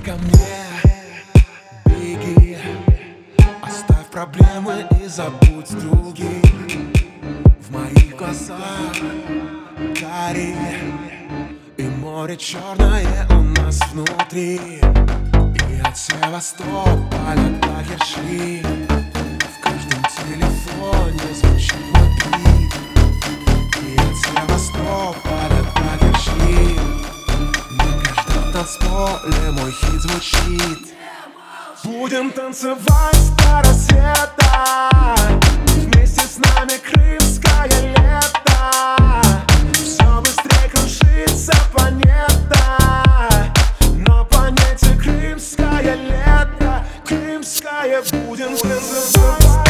ко мне, беги Оставь проблемы и забудь других В моих глазах гори И море черное у нас внутри. И от Севастополя до Ерши В каждом телефоне звучит мой бит. И от Севастополя нас поле мой хит звучит. Будем танцевать до рассвета. Вместе с нами крымское лето. Все быстрее крушится планета. На планете крымское лето. Крымское будем танцевать.